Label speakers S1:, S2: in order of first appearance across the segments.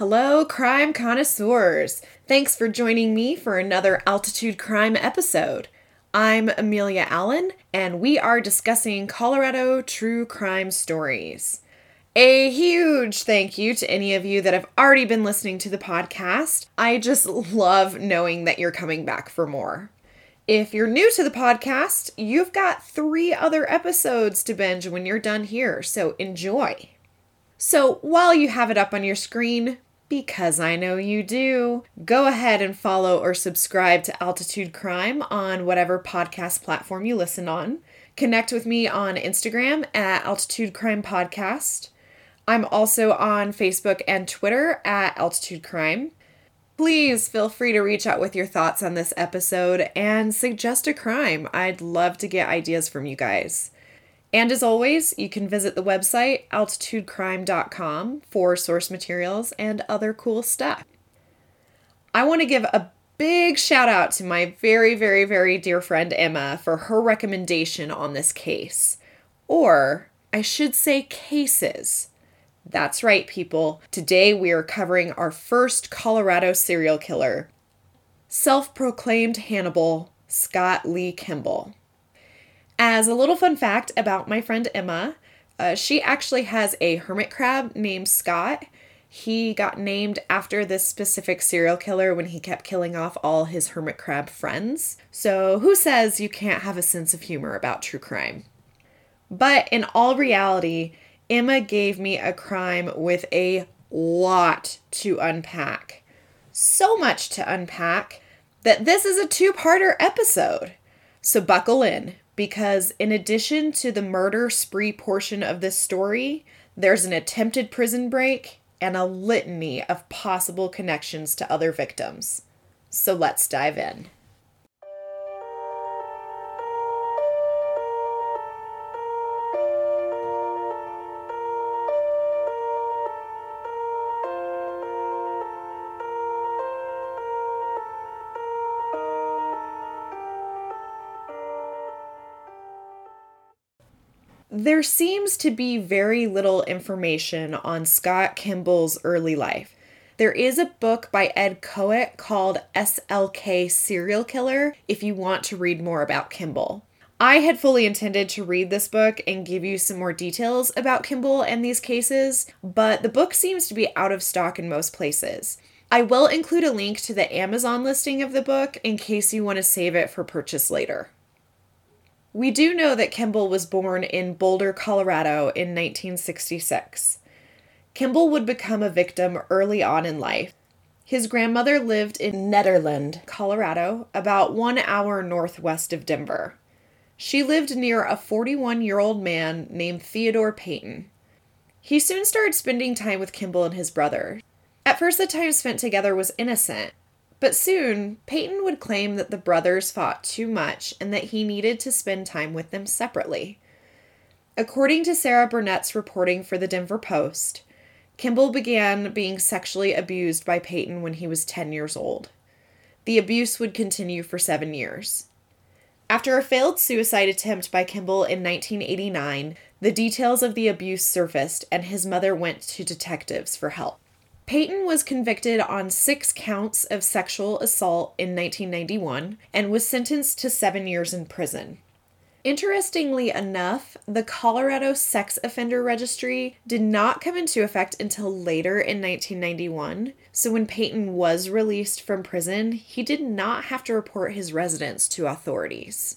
S1: Hello, crime connoisseurs. Thanks for joining me for another Altitude Crime episode. I'm Amelia Allen, and we are discussing Colorado true crime stories. A huge thank you to any of you that have already been listening to the podcast. I just love knowing that you're coming back for more. If you're new to the podcast, you've got three other episodes to binge when you're done here, so enjoy. So while you have it up on your screen, because I know you do, go ahead and follow or subscribe to Altitude Crime on whatever podcast platform you listen on. Connect with me on Instagram at Altitude Crime Podcast. I'm also on Facebook and Twitter at Altitude Crime. Please feel free to reach out with your thoughts on this episode and suggest a crime. I'd love to get ideas from you guys. And as always, you can visit the website altitudecrime.com for source materials and other cool stuff. I want to give a big shout out to my very, very, very dear friend Emma for her recommendation on this case. Or, I should say, cases. That's right, people. Today we are covering our first Colorado serial killer, self proclaimed Hannibal, Scott Lee Kimball. As a little fun fact about my friend Emma, uh, she actually has a hermit crab named Scott. He got named after this specific serial killer when he kept killing off all his hermit crab friends. So, who says you can't have a sense of humor about true crime? But in all reality, Emma gave me a crime with a lot to unpack. So much to unpack that this is a two parter episode. So, buckle in because, in addition to the murder spree portion of this story, there's an attempted prison break and a litany of possible connections to other victims. So let's dive in. There seems to be very little information on Scott Kimball's early life. There is a book by Ed Coet called SLK Serial Killer if you want to read more about Kimball. I had fully intended to read this book and give you some more details about Kimball and these cases, but the book seems to be out of stock in most places. I will include a link to the Amazon listing of the book in case you want to save it for purchase later. We do know that Kimball was born in Boulder, Colorado in 1966. Kimball would become a victim early on in life. His grandmother lived in Nederland, Colorado, about one hour northwest of Denver. She lived near a 41 year old man named Theodore Payton. He soon started spending time with Kimball and his brother. At first, the time spent together was innocent, but soon, Payton would claim that the brothers fought too much and that he needed to spend time with them separately. According to Sarah Burnett's reporting for the Denver Post, Kimball began being sexually abused by Payton when he was 10 years old. The abuse would continue for seven years. After a failed suicide attempt by Kimball in 1989, the details of the abuse surfaced and his mother went to detectives for help. Payton was convicted on six counts of sexual assault in 1991 and was sentenced to seven years in prison. Interestingly enough, the Colorado Sex Offender Registry did not come into effect until later in 1991. So, when Payton was released from prison, he did not have to report his residence to authorities.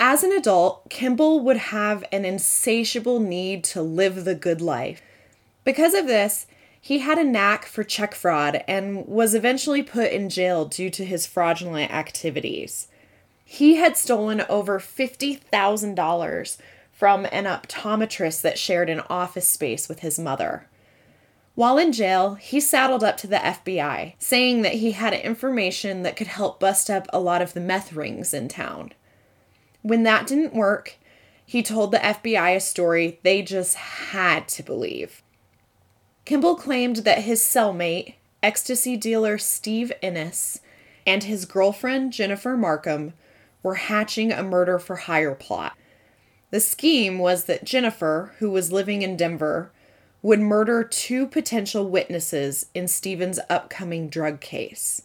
S1: As an adult, Kimball would have an insatiable need to live the good life. Because of this, he had a knack for check fraud and was eventually put in jail due to his fraudulent activities. He had stolen over $50,000 from an optometrist that shared an office space with his mother. While in jail, he saddled up to the FBI, saying that he had information that could help bust up a lot of the meth rings in town. When that didn't work, he told the FBI a story they just had to believe. Kimball claimed that his cellmate, ecstasy dealer Steve Ennis, and his girlfriend Jennifer Markham were hatching a murder for hire plot. The scheme was that Jennifer, who was living in Denver, would murder two potential witnesses in Stephen's upcoming drug case.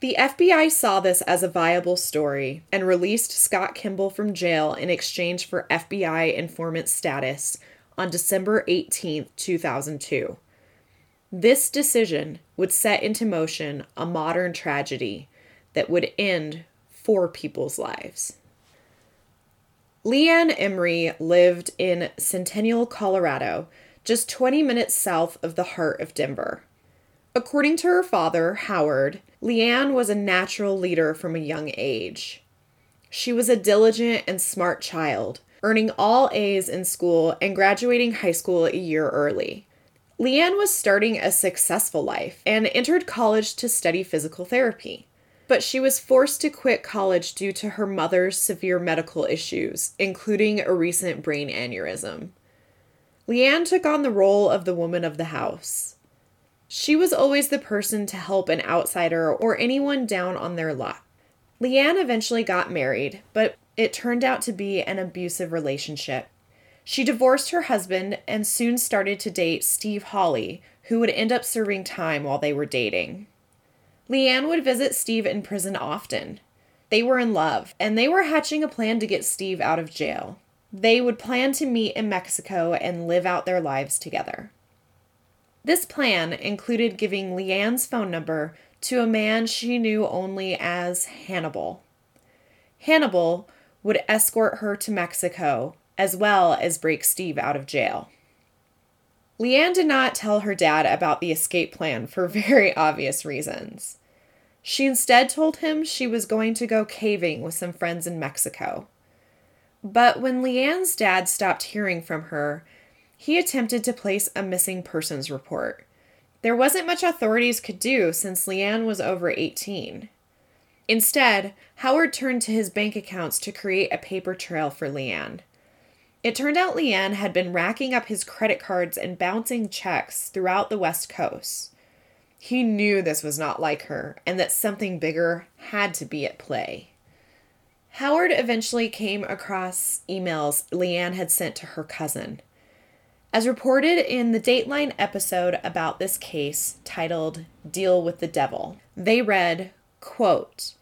S1: The FBI saw this as a viable story and released Scott Kimball from jail in exchange for FBI informant status on December 18, 2002. This decision would set into motion a modern tragedy that would end four people's lives. Leanne Emery lived in Centennial, Colorado, just 20 minutes south of the heart of Denver. According to her father, Howard, Leanne was a natural leader from a young age. She was a diligent and smart child, earning all A's in school and graduating high school a year early. Leanne was starting a successful life and entered college to study physical therapy. But she was forced to quit college due to her mother's severe medical issues, including a recent brain aneurysm. Leanne took on the role of the woman of the house. She was always the person to help an outsider or anyone down on their luck. Leanne eventually got married, but it turned out to be an abusive relationship. She divorced her husband and soon started to date Steve Hawley, who would end up serving time while they were dating. Leanne would visit Steve in prison often. They were in love, and they were hatching a plan to get Steve out of jail. They would plan to meet in Mexico and live out their lives together. This plan included giving Leanne's phone number to a man she knew only as Hannibal. Hannibal would escort her to Mexico as well as break Steve out of jail. Leanne did not tell her dad about the escape plan for very obvious reasons. She instead told him she was going to go caving with some friends in Mexico. But when Leanne's dad stopped hearing from her, he attempted to place a missing persons report. There wasn't much authorities could do since Leanne was over 18. Instead, Howard turned to his bank accounts to create a paper trail for Leanne. It turned out Leanne had been racking up his credit cards and bouncing checks throughout the West Coast. He knew this was not like her and that something bigger had to be at play. Howard eventually came across emails Leanne had sent to her cousin. As reported in the Dateline episode about this case titled Deal with the Devil, they read, quote,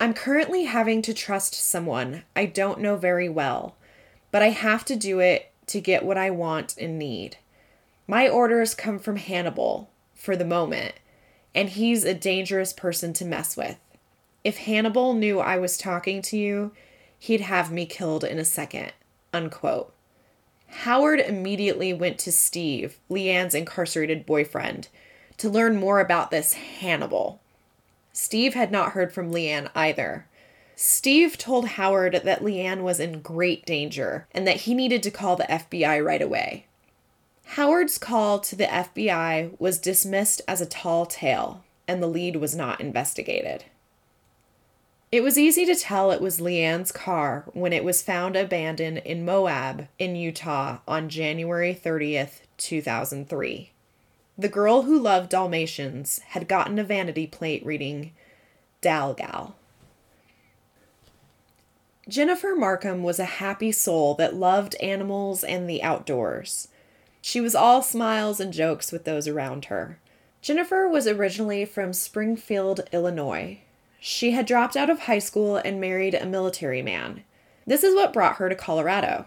S1: I'm currently having to trust someone I don't know very well, but I have to do it to get what I want and need. My orders come from Hannibal for the moment, and he's a dangerous person to mess with. If Hannibal knew I was talking to you, he'd have me killed in a second. Unquote. Howard immediately went to Steve, Leanne's incarcerated boyfriend, to learn more about this Hannibal. Steve had not heard from Leanne either. Steve told Howard that Leanne was in great danger and that he needed to call the FBI right away. Howard's call to the FBI was dismissed as a tall tale, and the lead was not investigated. It was easy to tell it was Leanne's car when it was found abandoned in Moab, in Utah, on January 30th, 2003. The girl who loved Dalmatians had gotten a vanity plate reading Dalgal. Jennifer Markham was a happy soul that loved animals and the outdoors. She was all smiles and jokes with those around her. Jennifer was originally from Springfield, Illinois. She had dropped out of high school and married a military man. This is what brought her to Colorado.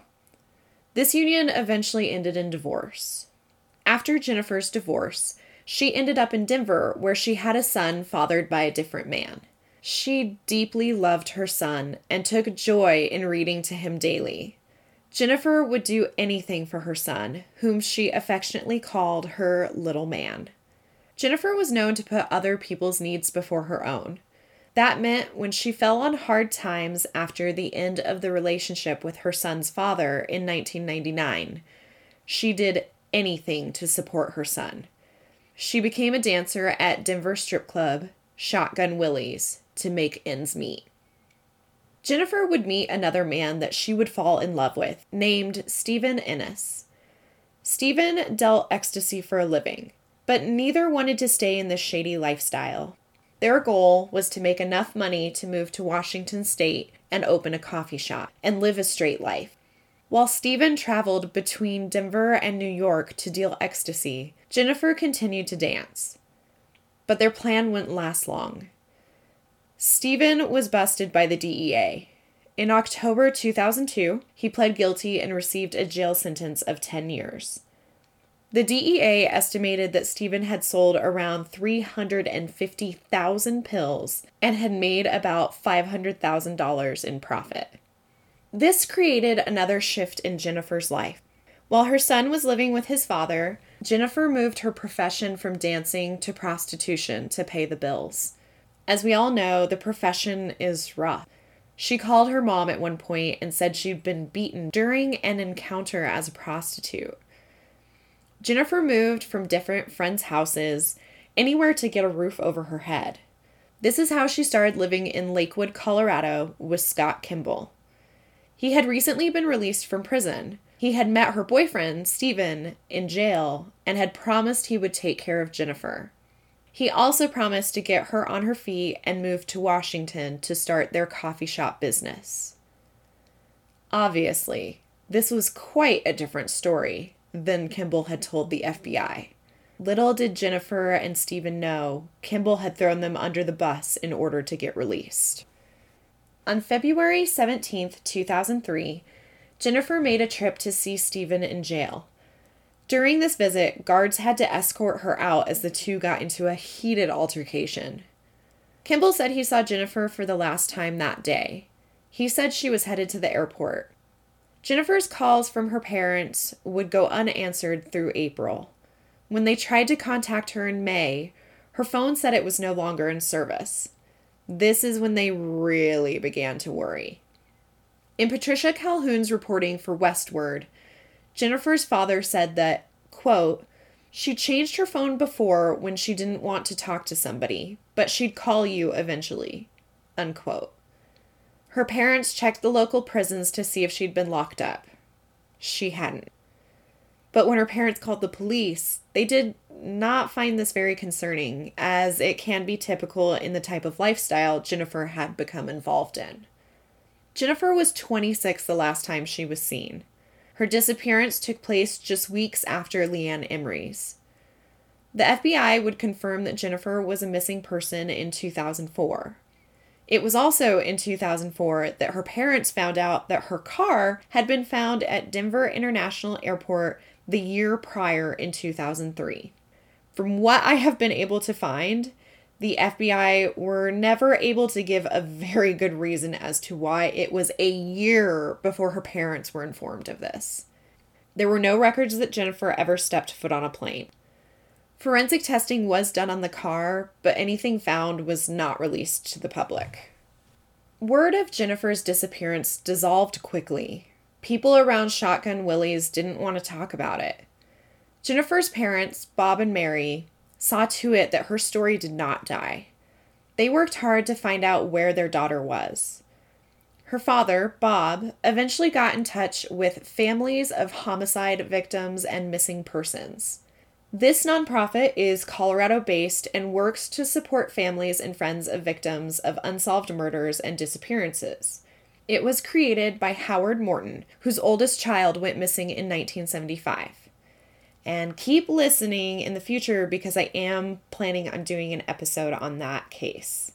S1: This union eventually ended in divorce. After Jennifer's divorce, she ended up in Denver, where she had a son fathered by a different man. She deeply loved her son and took joy in reading to him daily. Jennifer would do anything for her son, whom she affectionately called her little man. Jennifer was known to put other people's needs before her own. That meant when she fell on hard times after the end of the relationship with her son's father in 1999, she did anything to support her son. She became a dancer at Denver strip club Shotgun Willie's to make ends meet. Jennifer would meet another man that she would fall in love with, named Stephen Ennis. Stephen dealt ecstasy for a living, but neither wanted to stay in this shady lifestyle. Their goal was to make enough money to move to Washington state and open a coffee shop and live a straight life. While Stephen traveled between Denver and New York to deal ecstasy, Jennifer continued to dance. But their plan wouldn't last long. Stephen was busted by the DEA. In October 2002, he pled guilty and received a jail sentence of 10 years. The DEA estimated that Stephen had sold around 350,000 pills and had made about $500,000 in profit. This created another shift in Jennifer's life. While her son was living with his father, Jennifer moved her profession from dancing to prostitution to pay the bills. As we all know, the profession is rough. She called her mom at one point and said she'd been beaten during an encounter as a prostitute. Jennifer moved from different friends' houses, anywhere to get a roof over her head. This is how she started living in Lakewood, Colorado with Scott Kimball. He had recently been released from prison. He had met her boyfriend, Stephen, in jail and had promised he would take care of Jennifer. He also promised to get her on her feet and move to Washington to start their coffee shop business. Obviously, this was quite a different story than Kimball had told the FBI. Little did Jennifer and Stephen know, Kimball had thrown them under the bus in order to get released. On February 17, 2003, Jennifer made a trip to see Stephen in jail. During this visit, guards had to escort her out as the two got into a heated altercation. Kimball said he saw Jennifer for the last time that day. He said she was headed to the airport. Jennifer's calls from her parents would go unanswered through April. When they tried to contact her in May, her phone said it was no longer in service. This is when they really began to worry. In Patricia Calhoun's reporting for Westword, Jennifer's father said that, quote, she changed her phone before when she didn't want to talk to somebody, but she'd call you eventually, unquote. Her parents checked the local prisons to see if she'd been locked up. She hadn't. But when her parents called the police, they did not find this very concerning, as it can be typical in the type of lifestyle Jennifer had become involved in. Jennifer was 26 the last time she was seen. Her disappearance took place just weeks after Leanne Emery's. The FBI would confirm that Jennifer was a missing person in 2004. It was also in 2004 that her parents found out that her car had been found at Denver International Airport the year prior in 2003. From what I have been able to find, the FBI were never able to give a very good reason as to why it was a year before her parents were informed of this. There were no records that Jennifer ever stepped foot on a plane. Forensic testing was done on the car, but anything found was not released to the public. Word of Jennifer's disappearance dissolved quickly. People around Shotgun Willie's didn't want to talk about it. Jennifer's parents, Bob and Mary, saw to it that her story did not die. They worked hard to find out where their daughter was. Her father, Bob, eventually got in touch with families of homicide victims and missing persons. This nonprofit is Colorado based and works to support families and friends of victims of unsolved murders and disappearances. It was created by Howard Morton, whose oldest child went missing in 1975. And keep listening in the future because I am planning on doing an episode on that case.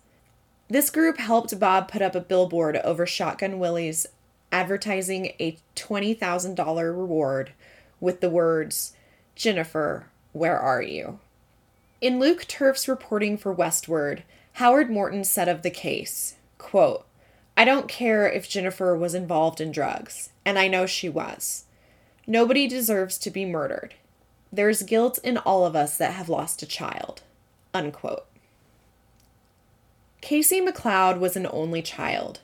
S1: This group helped Bob put up a billboard over Shotgun Willie's advertising a $20,000 reward with the words, Jennifer, where are you? In Luke Turf's reporting for Westword, Howard Morton said of the case, quote, I don't care if Jennifer was involved in drugs, and I know she was. Nobody deserves to be murdered. There's guilt in all of us that have lost a child. Unquote. Casey McLeod was an only child,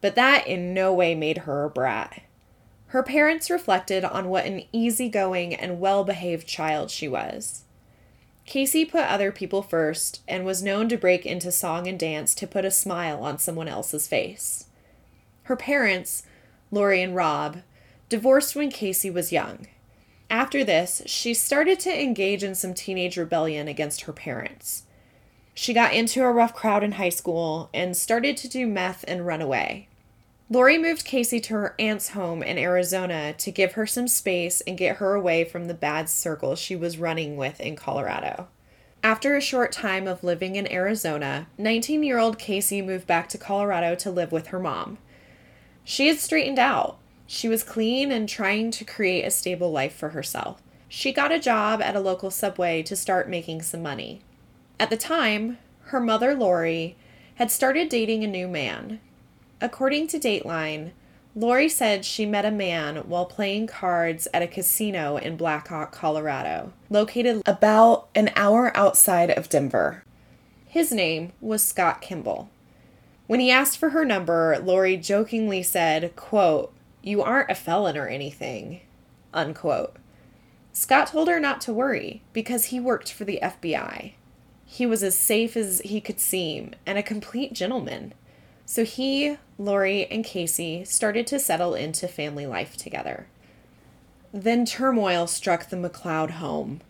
S1: but that in no way made her a brat. Her parents reflected on what an easygoing and well behaved child she was. Casey put other people first and was known to break into song and dance to put a smile on someone else's face. Her parents, Lori and Rob, divorced when Casey was young. After this, she started to engage in some teenage rebellion against her parents. She got into a rough crowd in high school and started to do meth and run away. Lori moved Casey to her aunt's home in Arizona to give her some space and get her away from the bad circle she was running with in Colorado. After a short time of living in Arizona, 19 year old Casey moved back to Colorado to live with her mom. She had straightened out. She was clean and trying to create a stable life for herself. She got a job at a local subway to start making some money. At the time, her mother, Lori, had started dating a new man According to Dateline, Lori said she met a man while playing cards at a casino in Black Hawk, Colorado, located about an hour outside of Denver. His name was Scott Kimball. When he asked for her number, Lori jokingly said, quote, You aren't a felon or anything, unquote. Scott told her not to worry because he worked for the FBI. He was as safe as he could seem and a complete gentleman. So he, Lori, and Casey started to settle into family life together. Then turmoil struck the McLeod home.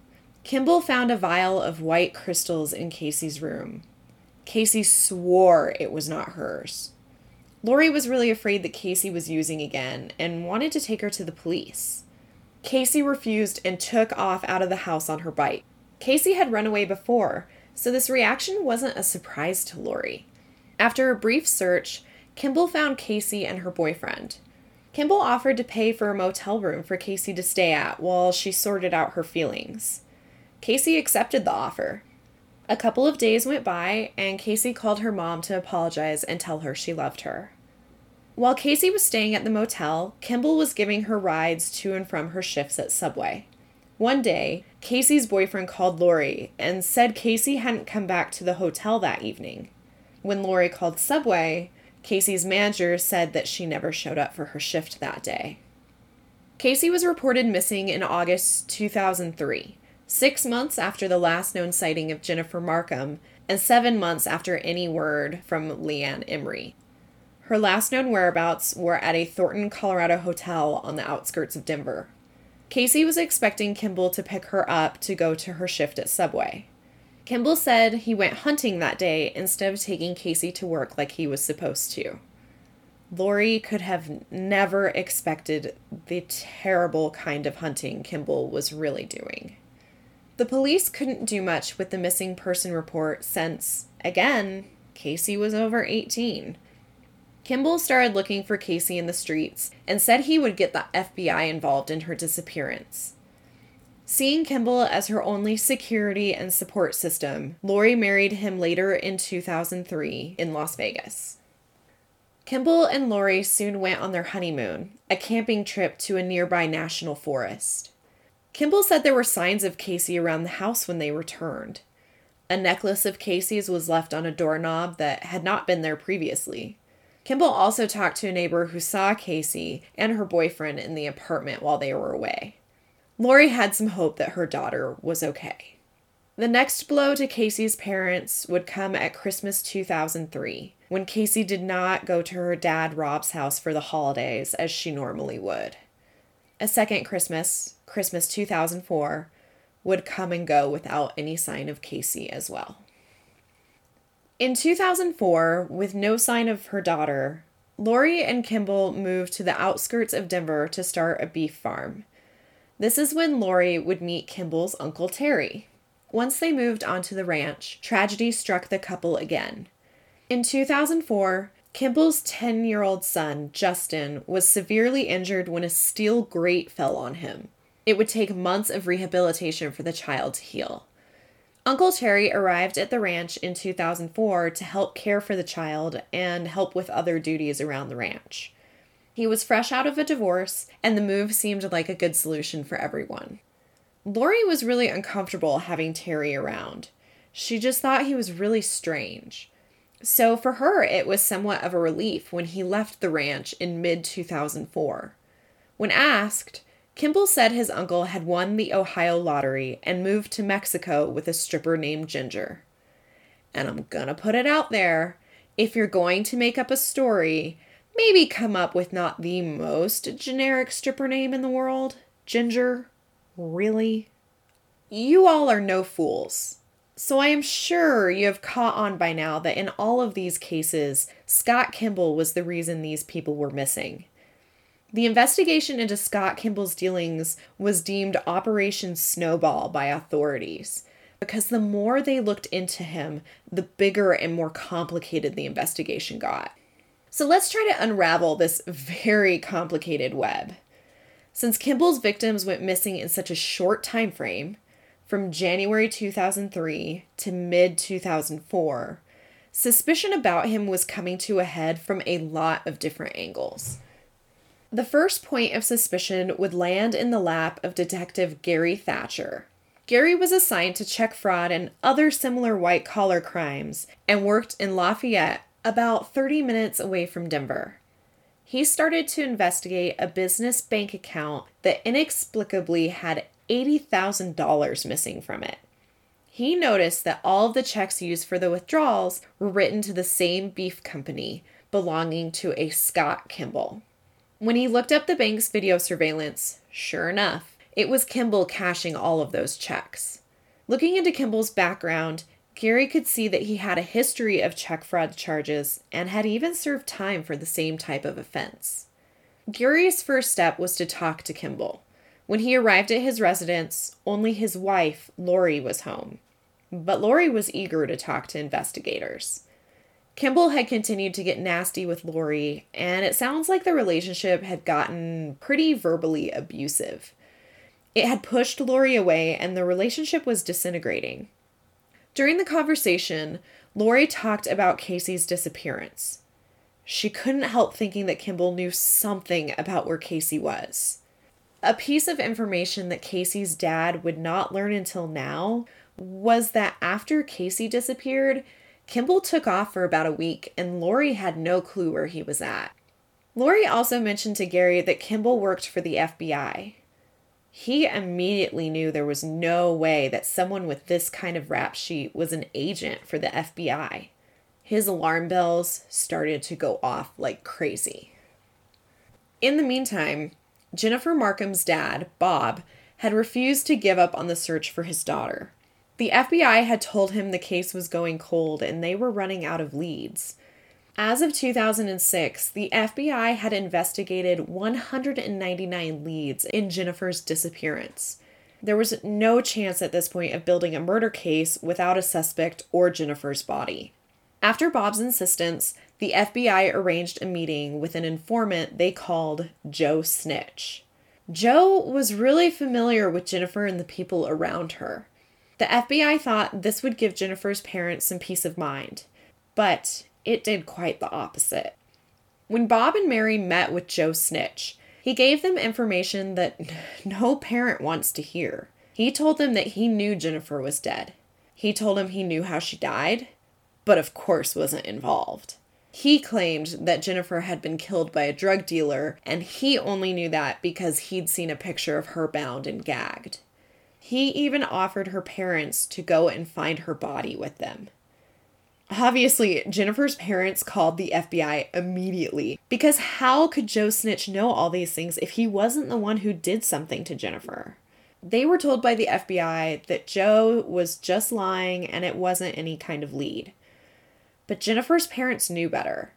S1: Kimball found a vial of white crystals in Casey's room. Casey swore it was not hers. Lori was really afraid that Casey was using again and wanted to take her to the police. Casey refused and took off out of the house on her bike. Casey had run away before, so this reaction wasn't a surprise to Lori. After a brief search, Kimball found Casey and her boyfriend. Kimball offered to pay for a motel room for Casey to stay at while she sorted out her feelings. Casey accepted the offer. A couple of days went by, and Casey called her mom to apologize and tell her she loved her. While Casey was staying at the motel, Kimball was giving her rides to and from her shifts at Subway. One day, Casey's boyfriend called Lori and said Casey hadn't come back to the hotel that evening. When Lori called Subway, Casey's manager said that she never showed up for her shift that day. Casey was reported missing in August 2003, six months after the last known sighting of Jennifer Markham, and seven months after any word from Leanne Emery. Her last known whereabouts were at a Thornton, Colorado hotel on the outskirts of Denver. Casey was expecting Kimball to pick her up to go to her shift at Subway. Kimball said he went hunting that day instead of taking Casey to work like he was supposed to. Lori could have never expected the terrible kind of hunting Kimball was really doing. The police couldn't do much with the missing person report since, again, Casey was over 18. Kimball started looking for Casey in the streets and said he would get the FBI involved in her disappearance. Seeing Kimball as her only security and support system, Lori married him later in 2003 in Las Vegas. Kimball and Lori soon went on their honeymoon, a camping trip to a nearby national forest. Kimball said there were signs of Casey around the house when they returned. A necklace of Casey's was left on a doorknob that had not been there previously. Kimball also talked to a neighbor who saw Casey and her boyfriend in the apartment while they were away. Lori had some hope that her daughter was okay. The next blow to Casey's parents would come at Christmas 2003, when Casey did not go to her dad Rob's house for the holidays as she normally would. A second Christmas, Christmas 2004, would come and go without any sign of Casey as well. In 2004, with no sign of her daughter, Lori and Kimball moved to the outskirts of Denver to start a beef farm. This is when Lori would meet Kimball's Uncle Terry. Once they moved onto the ranch, tragedy struck the couple again. In 2004, Kimball's 10 year old son, Justin, was severely injured when a steel grate fell on him. It would take months of rehabilitation for the child to heal. Uncle Terry arrived at the ranch in 2004 to help care for the child and help with other duties around the ranch. He was fresh out of a divorce, and the move seemed like a good solution for everyone. Lori was really uncomfortable having Terry around. She just thought he was really strange. So for her, it was somewhat of a relief when he left the ranch in mid 2004. When asked, Kimball said his uncle had won the Ohio lottery and moved to Mexico with a stripper named Ginger. And I'm gonna put it out there if you're going to make up a story, maybe come up with not the most generic stripper name in the world. Ginger? Really? You all are no fools. So I am sure you have caught on by now that in all of these cases, Scott Kimball was the reason these people were missing. The investigation into Scott Kimball's dealings was deemed Operation Snowball by authorities because the more they looked into him, the bigger and more complicated the investigation got. So let's try to unravel this very complicated web. Since Kimball's victims went missing in such a short time frame, from January 2003 to mid 2004, suspicion about him was coming to a head from a lot of different angles. The first point of suspicion would land in the lap of Detective Gary Thatcher. Gary was assigned to check fraud and other similar white collar crimes and worked in Lafayette, about 30 minutes away from Denver. He started to investigate a business bank account that inexplicably had $80,000 missing from it. He noticed that all of the checks used for the withdrawals were written to the same beef company belonging to a Scott Kimball. When he looked up the bank's video surveillance, sure enough, it was Kimball cashing all of those checks. Looking into Kimball's background, Gary could see that he had a history of check fraud charges and had even served time for the same type of offense. Gary's first step was to talk to Kimball. When he arrived at his residence, only his wife, Lori, was home. But Lori was eager to talk to investigators. Kimball had continued to get nasty with Lori, and it sounds like the relationship had gotten pretty verbally abusive. It had pushed Lori away, and the relationship was disintegrating. During the conversation, Lori talked about Casey's disappearance. She couldn't help thinking that Kimball knew something about where Casey was. A piece of information that Casey's dad would not learn until now was that after Casey disappeared, Kimball took off for about a week and Lori had no clue where he was at. Lori also mentioned to Gary that Kimball worked for the FBI. He immediately knew there was no way that someone with this kind of rap sheet was an agent for the FBI. His alarm bells started to go off like crazy. In the meantime, Jennifer Markham's dad, Bob, had refused to give up on the search for his daughter. The FBI had told him the case was going cold and they were running out of leads. As of 2006, the FBI had investigated 199 leads in Jennifer's disappearance. There was no chance at this point of building a murder case without a suspect or Jennifer's body. After Bob's insistence, the FBI arranged a meeting with an informant they called Joe Snitch. Joe was really familiar with Jennifer and the people around her. The FBI thought this would give Jennifer's parents some peace of mind, but it did quite the opposite. When Bob and Mary met with Joe Snitch, he gave them information that no parent wants to hear. He told them that he knew Jennifer was dead. He told them he knew how she died, but of course wasn't involved. He claimed that Jennifer had been killed by a drug dealer, and he only knew that because he'd seen a picture of her bound and gagged. He even offered her parents to go and find her body with them. Obviously, Jennifer's parents called the FBI immediately because how could Joe Snitch know all these things if he wasn't the one who did something to Jennifer? They were told by the FBI that Joe was just lying and it wasn't any kind of lead. But Jennifer's parents knew better.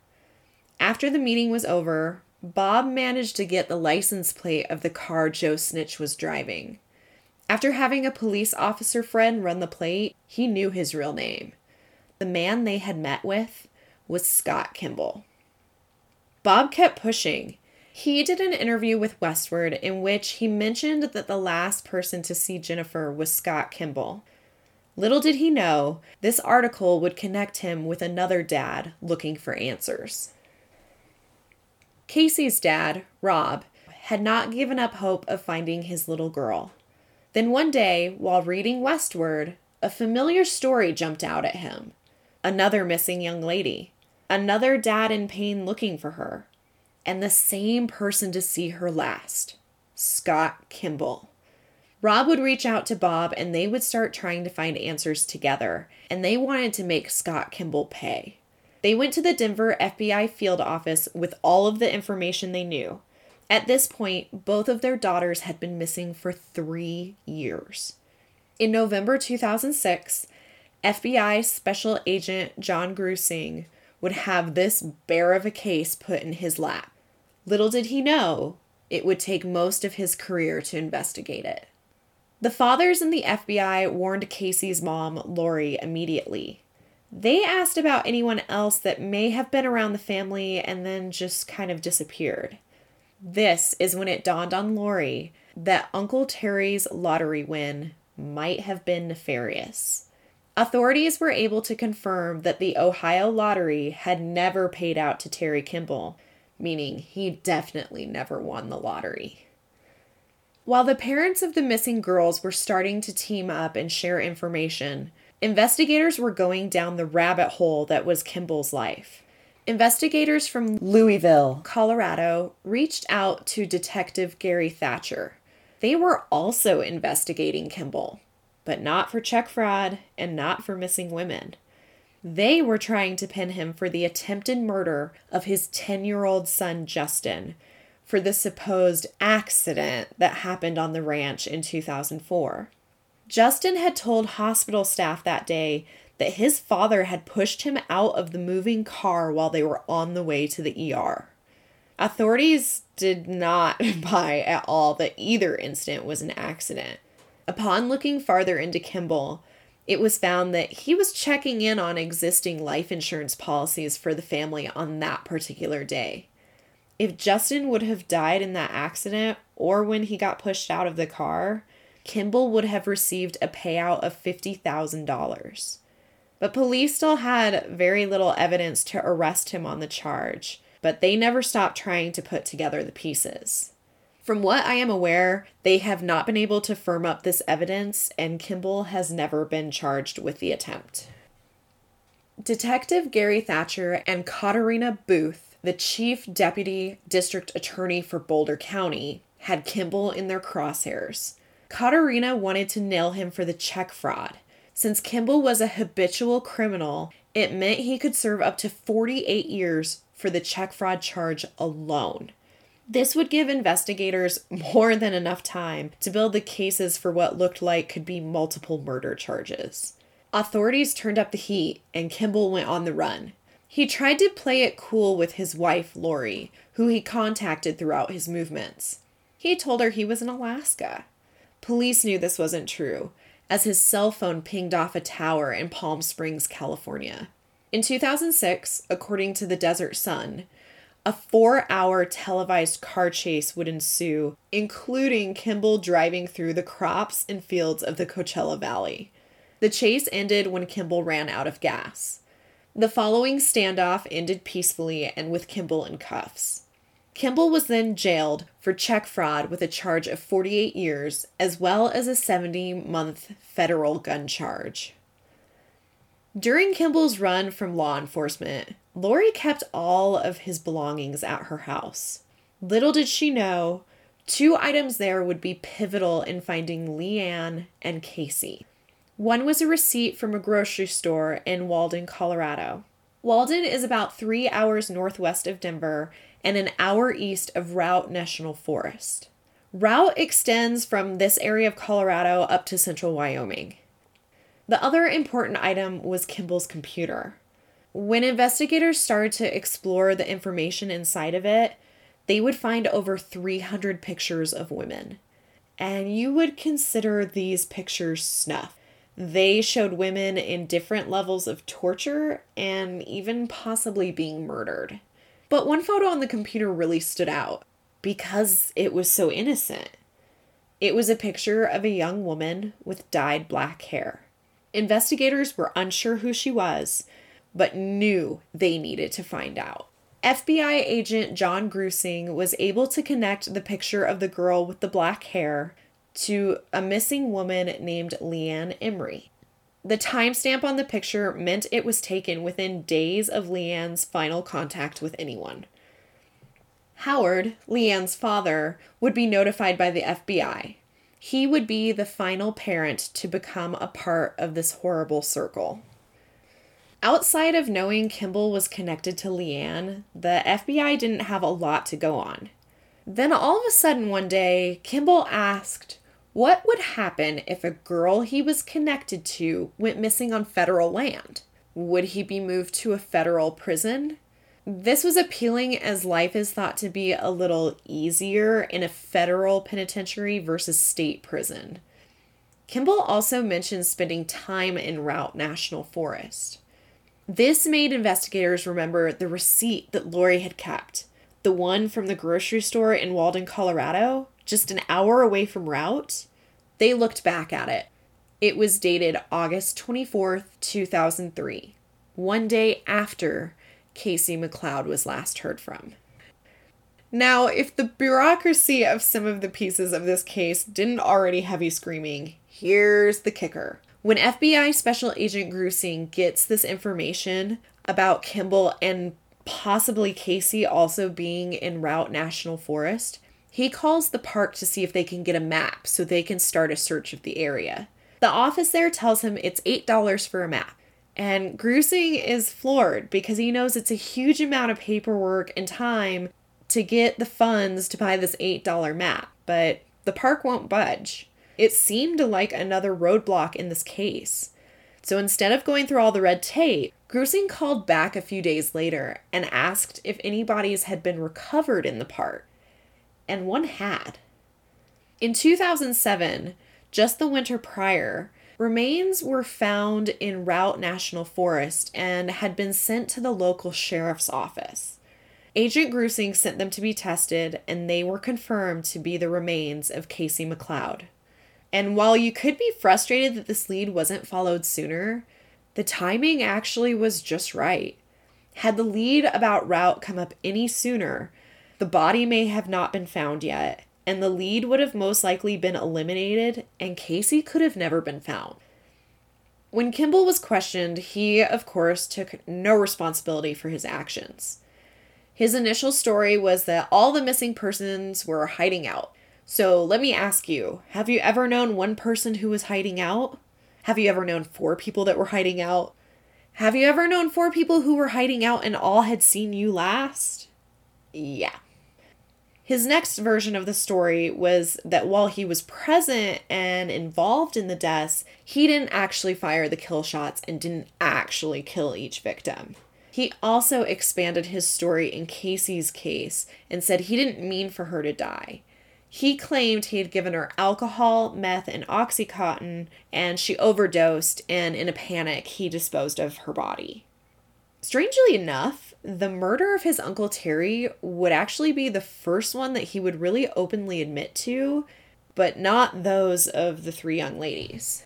S1: After the meeting was over, Bob managed to get the license plate of the car Joe Snitch was driving. After having a police officer friend run the plate, he knew his real name. The man they had met with was Scott Kimball. Bob kept pushing. He did an interview with Westword in which he mentioned that the last person to see Jennifer was Scott Kimball. Little did he know, this article would connect him with another dad looking for answers. Casey's dad, Rob, had not given up hope of finding his little girl. Then one day, while reading Westword, a familiar story jumped out at him. Another missing young lady, another dad in pain looking for her, and the same person to see her last Scott Kimball. Rob would reach out to Bob and they would start trying to find answers together, and they wanted to make Scott Kimball pay. They went to the Denver FBI field office with all of the information they knew. At this point, both of their daughters had been missing for three years. In November 2006, FBI Special Agent John Grusing would have this bear of a case put in his lap. Little did he know it would take most of his career to investigate it. The fathers in the FBI warned Casey's mom, Lori, immediately. They asked about anyone else that may have been around the family and then just kind of disappeared. This is when it dawned on Lori that Uncle Terry's lottery win might have been nefarious. Authorities were able to confirm that the Ohio lottery had never paid out to Terry Kimball, meaning he definitely never won the lottery. While the parents of the missing girls were starting to team up and share information, investigators were going down the rabbit hole that was Kimball's life. Investigators from Louisville, Colorado, reached out to Detective Gary Thatcher. They were also investigating Kimball, but not for check fraud and not for missing women. They were trying to pin him for the attempted murder of his 10 year old son, Justin, for the supposed accident that happened on the ranch in 2004. Justin had told hospital staff that day that his father had pushed him out of the moving car while they were on the way to the ER. Authorities did not buy at all that either incident was an accident. Upon looking farther into Kimball, it was found that he was checking in on existing life insurance policies for the family on that particular day. If Justin would have died in that accident or when he got pushed out of the car, Kimball would have received a payout of $50,000. But police still had very little evidence to arrest him on the charge, but they never stopped trying to put together the pieces. From what I am aware, they have not been able to firm up this evidence, and Kimball has never been charged with the attempt. Detective Gary Thatcher and Katarina Booth the chief deputy district attorney for Boulder County had Kimball in their crosshairs. Katarina wanted to nail him for the check fraud. Since Kimball was a habitual criminal, it meant he could serve up to 48 years for the check fraud charge alone. This would give investigators more than enough time to build the cases for what looked like could be multiple murder charges. Authorities turned up the heat and Kimball went on the run. He tried to play it cool with his wife, Lori, who he contacted throughout his movements. He told her he was in Alaska. Police knew this wasn't true, as his cell phone pinged off a tower in Palm Springs, California. In 2006, according to the Desert Sun, a four hour televised car chase would ensue, including Kimball driving through the crops and fields of the Coachella Valley. The chase ended when Kimball ran out of gas. The following standoff ended peacefully and with Kimball in cuffs. Kimball was then jailed for check fraud with a charge of 48 years, as well as a 70 month federal gun charge. During Kimball's run from law enforcement, Lori kept all of his belongings at her house. Little did she know, two items there would be pivotal in finding Leanne and Casey. One was a receipt from a grocery store in Walden, Colorado. Walden is about three hours northwest of Denver and an hour east of Routt National Forest. Routt extends from this area of Colorado up to central Wyoming. The other important item was Kimball's computer. When investigators started to explore the information inside of it, they would find over 300 pictures of women. And you would consider these pictures snuff. They showed women in different levels of torture and even possibly being murdered. But one photo on the computer really stood out because it was so innocent. It was a picture of a young woman with dyed black hair. Investigators were unsure who she was, but knew they needed to find out. FBI agent John Grusing was able to connect the picture of the girl with the black hair to a missing woman named Leanne Emery. The timestamp on the picture meant it was taken within days of Leanne's final contact with anyone. Howard, Leanne's father, would be notified by the FBI. He would be the final parent to become a part of this horrible circle. Outside of knowing Kimball was connected to Leanne, the FBI didn't have a lot to go on. Then all of a sudden one day, Kimball asked, What would happen if a girl he was connected to went missing on federal land? Would he be moved to a federal prison? This was appealing as life is thought to be a little easier in a federal penitentiary versus state prison. Kimball also mentioned spending time in Routt National Forest. This made investigators remember the receipt that Lori had kept, the one from the grocery store in Walden, Colorado, just an hour away from Routt. They looked back at it. It was dated August 24th, 2003, one day after Casey McLeod was last heard from. Now, if the bureaucracy of some of the pieces of this case didn't already have you screaming, Here's the kicker. When FBI Special Agent Grusing gets this information about Kimball and possibly Casey also being in Routt National Forest, he calls the park to see if they can get a map so they can start a search of the area. The office there tells him it's $8 for a map. And Grusing is floored because he knows it's a huge amount of paperwork and time to get the funds to buy this $8 map, but the park won't budge. It seemed like another roadblock in this case. So instead of going through all the red tape, Grusing called back a few days later and asked if any bodies had been recovered in the park. And one had. In 2007, just the winter prior, remains were found in Routt National Forest and had been sent to the local sheriff's office. Agent Grusing sent them to be tested, and they were confirmed to be the remains of Casey McLeod. And while you could be frustrated that this lead wasn't followed sooner, the timing actually was just right. Had the lead about Routt come up any sooner, the body may have not been found yet, and the lead would have most likely been eliminated, and Casey could have never been found. When Kimball was questioned, he, of course, took no responsibility for his actions. His initial story was that all the missing persons were hiding out. So let me ask you have you ever known one person who was hiding out? Have you ever known four people that were hiding out? Have you ever known four people who were hiding out and all had seen you last? Yeah. His next version of the story was that while he was present and involved in the deaths, he didn't actually fire the kill shots and didn't actually kill each victim. He also expanded his story in Casey's case and said he didn't mean for her to die. He claimed he had given her alcohol, meth, and Oxycontin, and she overdosed, and in a panic, he disposed of her body. Strangely enough, the murder of his uncle Terry would actually be the first one that he would really openly admit to, but not those of the three young ladies.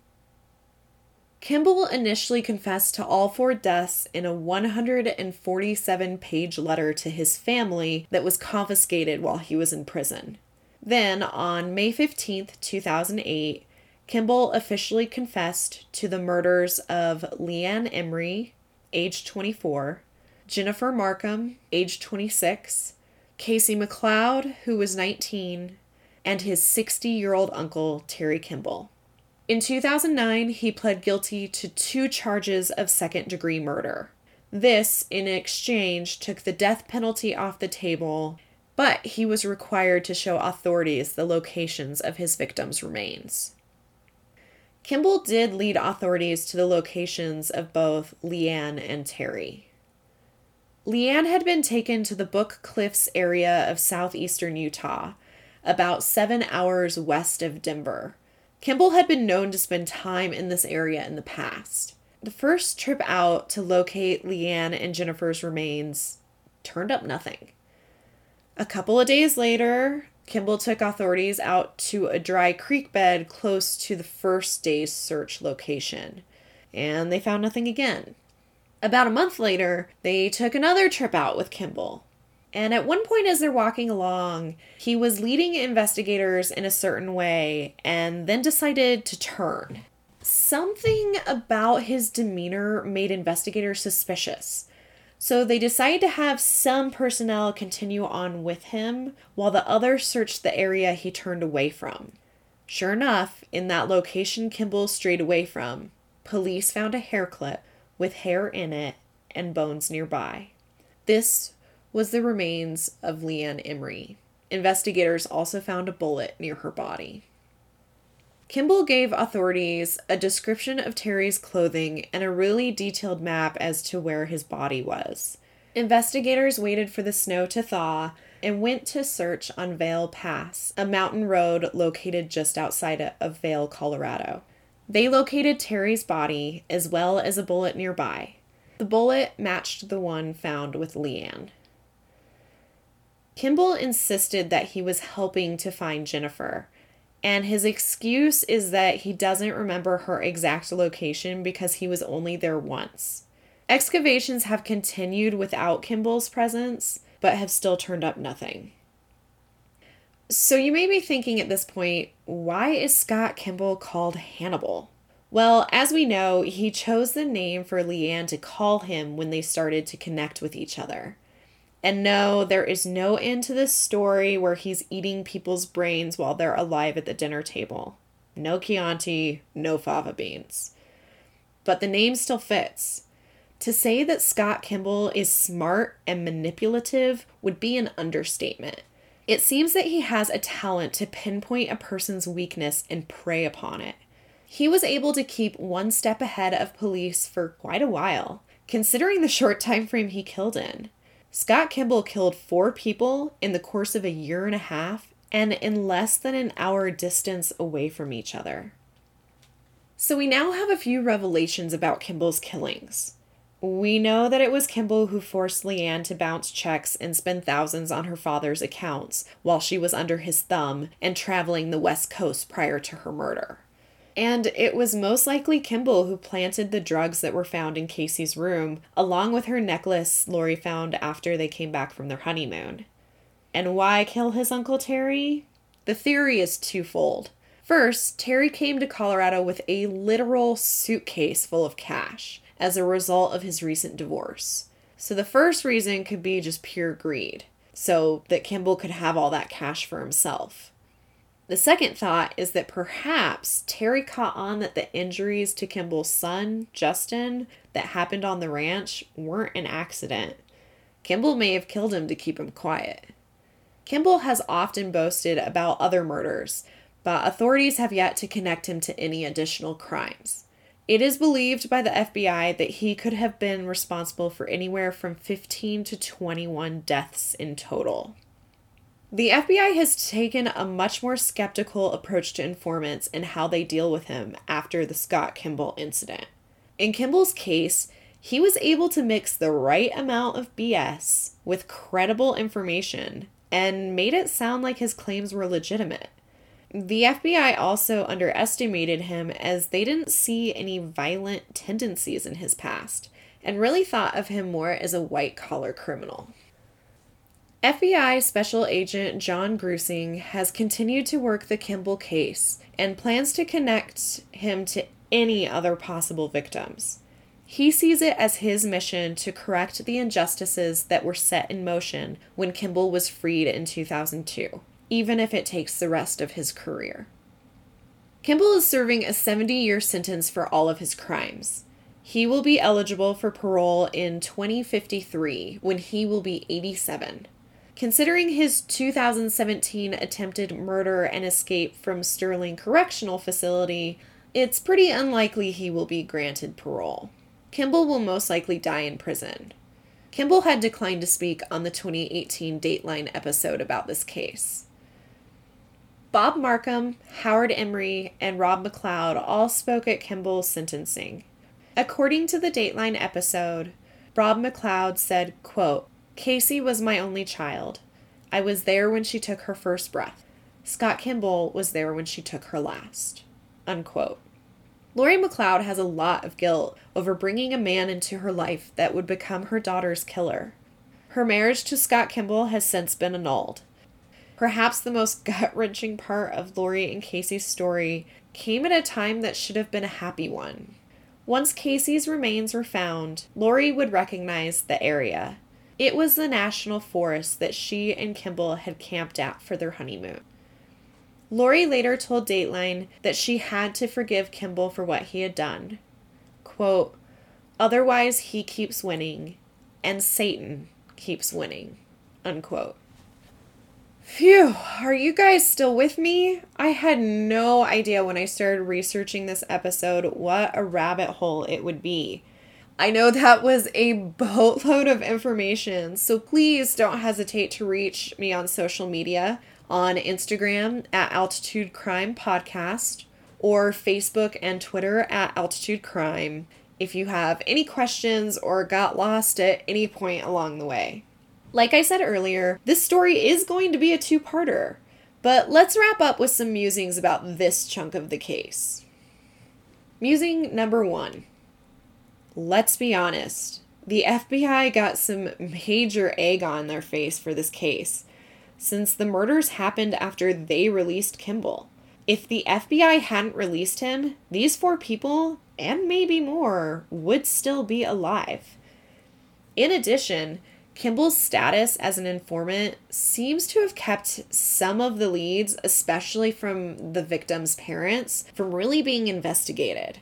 S1: Kimball initially confessed to all four deaths in a 147 page letter to his family that was confiscated while he was in prison. Then, on May 15th, 2008, Kimball officially confessed to the murders of Leanne Emery, age 24, Jennifer Markham, age 26, Casey McLeod, who was 19, and his 60 year old uncle, Terry Kimball. In 2009, he pled guilty to two charges of second degree murder. This, in exchange, took the death penalty off the table but he was required to show authorities the locations of his victims' remains. Kimball did lead authorities to the locations of both Leanne and Terry. Leanne had been taken to the Book Cliffs area of southeastern Utah, about seven hours west of Denver. Kimball had been known to spend time in this area in the past. The first trip out to locate Leanne and Jennifer's remains turned up nothing. A couple of days later, Kimball took authorities out to a dry creek bed close to the first day's search location, and they found nothing again. About a month later, they took another trip out with Kimball. And at one point, as they're walking along, he was leading investigators in a certain way and then decided to turn. Something about his demeanor made investigators suspicious. So they decide to have some personnel continue on with him while the others searched the area he turned away from. Sure enough, in that location Kimball strayed away from, police found a hair clip with hair in it and bones nearby. This was the remains of Leanne Emery. Investigators also found a bullet near her body. Kimball gave authorities a description of Terry's clothing and a really detailed map as to where his body was. Investigators waited for the snow to thaw and went to search on Vail Pass, a mountain road located just outside of Vail, Colorado. They located Terry's body as well as a bullet nearby. The bullet matched the one found with Leanne. Kimball insisted that he was helping to find Jennifer, and his excuse is that he doesn't remember her exact location because he was only there once. Excavations have continued without Kimball's presence, but have still turned up nothing. So you may be thinking at this point, why is Scott Kimball called Hannibal? Well, as we know, he chose the name for Leanne to call him when they started to connect with each other. And no, there is no end to this story where he's eating people's brains while they're alive at the dinner table. No Chianti, no fava beans. But the name still fits. To say that Scott Kimball is smart and manipulative would be an understatement. It seems that he has a talent to pinpoint a person's weakness and prey upon it. He was able to keep one step ahead of police for quite a while, considering the short time frame he killed in. Scott Kimball killed four people in the course of a year and a half and in less than an hour distance away from each other. So we now have a few revelations about Kimball's killings. We know that it was Kimball who forced Leanne to bounce checks and spend thousands on her father's accounts while she was under his thumb and traveling the West Coast prior to her murder. And it was most likely Kimball who planted the drugs that were found in Casey's room, along with her necklace Lori found after they came back from their honeymoon. And why kill his Uncle Terry? The theory is twofold. First, Terry came to Colorado with a literal suitcase full of cash as a result of his recent divorce. So the first reason could be just pure greed, so that Kimball could have all that cash for himself. The second thought is that perhaps Terry caught on that the injuries to Kimball's son, Justin, that happened on the ranch weren't an accident. Kimball may have killed him to keep him quiet. Kimball has often boasted about other murders, but authorities have yet to connect him to any additional crimes. It is believed by the FBI that he could have been responsible for anywhere from 15 to 21 deaths in total. The FBI has taken a much more skeptical approach to informants and how they deal with him after the Scott Kimball incident. In Kimball's case, he was able to mix the right amount of BS with credible information and made it sound like his claims were legitimate. The FBI also underestimated him as they didn't see any violent tendencies in his past and really thought of him more as a white collar criminal. FBI Special Agent John Grusing has continued to work the Kimball case and plans to connect him to any other possible victims. He sees it as his mission to correct the injustices that were set in motion when Kimball was freed in 2002 even if it takes the rest of his career. Kimball is serving a 70 year sentence for all of his crimes. He will be eligible for parole in 2053 when he will be 87. Considering his 2017 attempted murder and escape from Sterling Correctional Facility, it's pretty unlikely he will be granted parole. Kimball will most likely die in prison. Kimball had declined to speak on the 2018 Dateline episode about this case. Bob Markham, Howard Emery, and Rob McLeod all spoke at Kimball's sentencing. According to the Dateline episode, Rob McLeod said, quote, Casey was my only child. I was there when she took her first breath. Scott Kimball was there when she took her last. Unquote. Lori McLeod has a lot of guilt over bringing a man into her life that would become her daughter's killer. Her marriage to Scott Kimball has since been annulled. Perhaps the most gut wrenching part of Lori and Casey's story came at a time that should have been a happy one. Once Casey's remains were found, Lori would recognize the area. It was the national forest that she and Kimball had camped at for their honeymoon. Lori later told Dateline that she had to forgive Kimball for what he had done. Quote, Otherwise, he keeps winning, and Satan keeps winning. Unquote. Phew, are you guys still with me? I had no idea when I started researching this episode what a rabbit hole it would be. I know that was a boatload of information, so please don't hesitate to reach me on social media on Instagram at Altitude Crime Podcast or Facebook and Twitter at Altitude Crime if you have any questions or got lost at any point along the way. Like I said earlier, this story is going to be a two parter, but let's wrap up with some musings about this chunk of the case. Musing number one. Let's be honest, the FBI got some major egg on their face for this case, since the murders happened after they released Kimball. If the FBI hadn't released him, these four people, and maybe more, would still be alive. In addition, Kimball's status as an informant seems to have kept some of the leads, especially from the victim's parents, from really being investigated.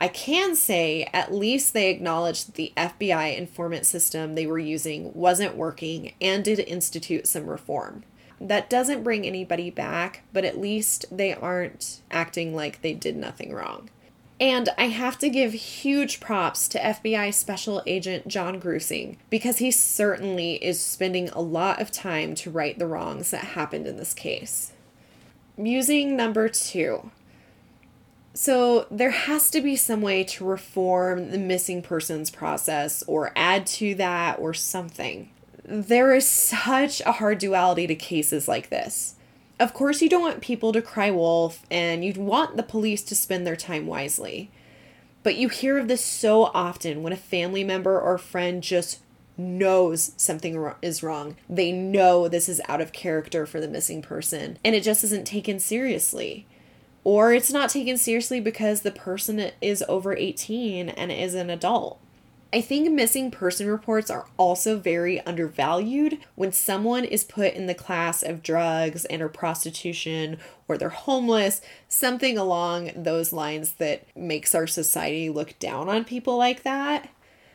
S1: I can say at least they acknowledged that the FBI informant system they were using wasn't working and did institute some reform. That doesn't bring anybody back, but at least they aren't acting like they did nothing wrong. And I have to give huge props to FBI Special Agent John Grusing because he certainly is spending a lot of time to right the wrongs that happened in this case. Musing number two. So, there has to be some way to reform the missing persons process or add to that or something there is such a hard duality to cases like this. Of course, you don't want people to cry wolf, and you'd want the police to spend their time wisely. But you hear of this so often when a family member or friend just knows something is wrong. They know this is out of character for the missing person, and it just isn't taken seriously. Or it's not taken seriously because the person is over 18 and is an adult. I think missing person reports are also very undervalued when someone is put in the class of drugs and or prostitution or they're homeless, something along those lines that makes our society look down on people like that.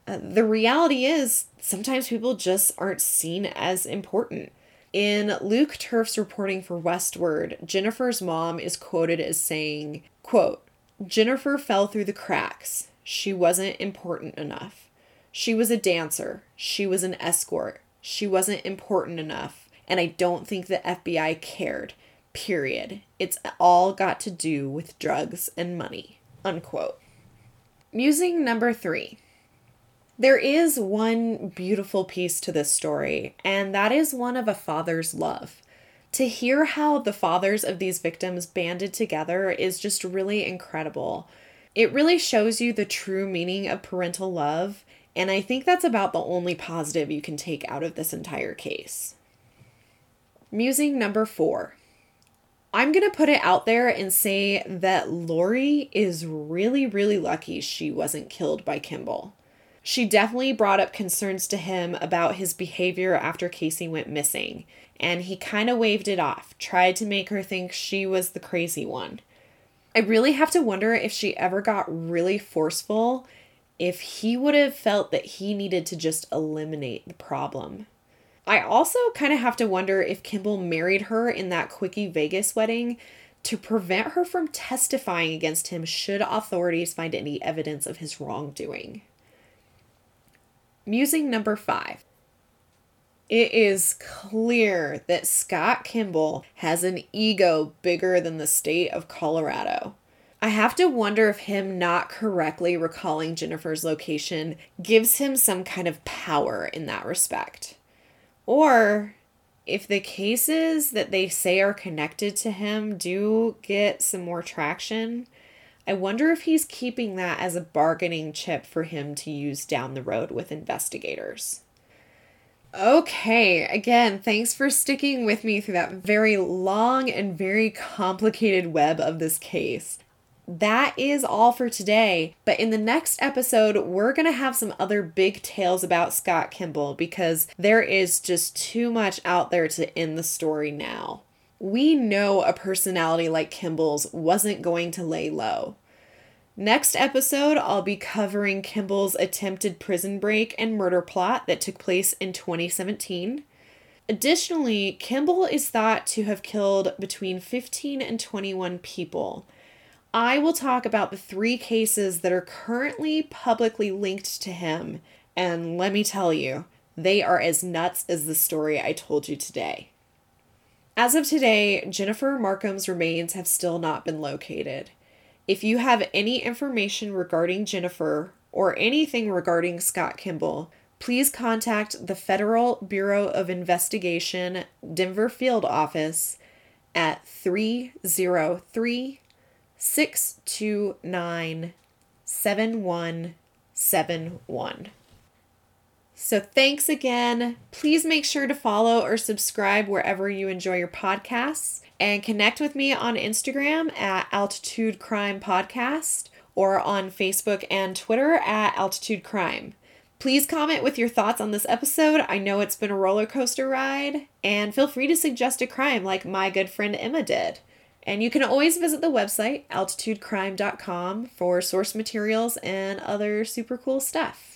S1: Uh, the reality is sometimes people just aren't seen as important. In Luke Turf's reporting for Westword, Jennifer's mom is quoted as saying, quote, Jennifer fell through the cracks. She wasn't important enough. She was a dancer. She was an escort. She wasn't important enough. And I don't think the FBI cared. Period. It's all got to do with drugs and money. Unquote. Musing number three. There is one beautiful piece to this story, and that is one of a father's love. To hear how the fathers of these victims banded together is just really incredible. It really shows you the true meaning of parental love and I think that's about the only positive you can take out of this entire case. Musing number four. I'm going to put it out there and say that Lori is really, really lucky she wasn't killed by Kimball. She definitely brought up concerns to him about his behavior after Casey went missing, and he kind of waved it off, tried to make her think she was the crazy one. I really have to wonder if she ever got really forceful if he would have felt that he needed to just eliminate the problem. I also kind of have to wonder if Kimball married her in that quickie Vegas wedding to prevent her from testifying against him should authorities find any evidence of his wrongdoing. Musing number five. It is clear that Scott Kimball has an ego bigger than the state of Colorado. I have to wonder if him not correctly recalling Jennifer's location gives him some kind of power in that respect. Or if the cases that they say are connected to him do get some more traction, I wonder if he's keeping that as a bargaining chip for him to use down the road with investigators. Okay, again, thanks for sticking with me through that very long and very complicated web of this case that is all for today. But in the next episode, we're going to have some other big tales about Scott Kimball because there is just too much out there to end the story now. We know a personality like Kimball's wasn't going to lay low. Next episode, I'll be covering Kimball's attempted prison break and murder plot that took place in 2017. Additionally, Kimball is thought to have killed between 15 and 21 people. I will talk about the three cases that are currently publicly linked to him, and let me tell you, they are as nuts as the story I told you today. As of today, Jennifer Markham's remains have still not been located. If you have any information regarding Jennifer or anything regarding Scott Kimball, please contact the Federal Bureau of Investigation Denver Field Office at 303 629 7171. So, thanks again. Please make sure to follow or subscribe wherever you enjoy your podcasts and connect with me on Instagram at Altitude Crime Podcast or on Facebook and Twitter at Altitude Crime. Please comment with your thoughts on this episode. I know it's been a roller coaster ride, and feel free to suggest a crime like my good friend Emma did. And you can always visit the website altitudecrime.com for source materials and other super cool stuff.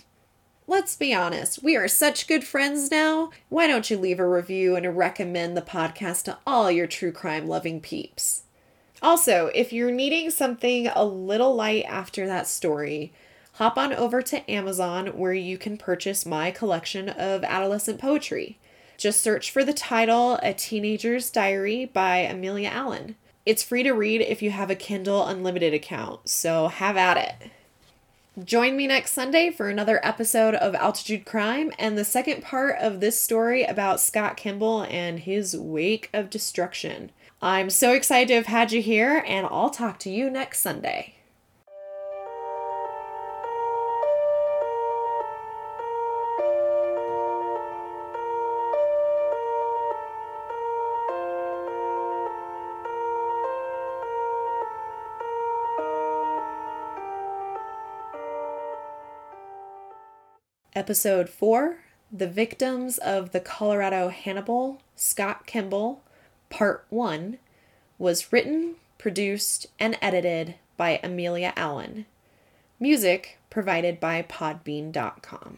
S1: Let's be honest, we are such good friends now. Why don't you leave a review and recommend the podcast to all your true crime loving peeps? Also, if you're needing something a little light after that story, hop on over to Amazon where you can purchase my collection of adolescent poetry. Just search for the title A Teenager's Diary by Amelia Allen. It's free to read if you have a Kindle Unlimited account, so have at it. Join me next Sunday for another episode of Altitude Crime and the second part of this story about Scott Kimball and his wake of destruction. I'm so excited to have had you here, and I'll talk to you next Sunday. Episode 4 The Victims of the Colorado Hannibal, Scott Kimball, Part 1, was written, produced, and edited by Amelia Allen. Music provided by Podbean.com.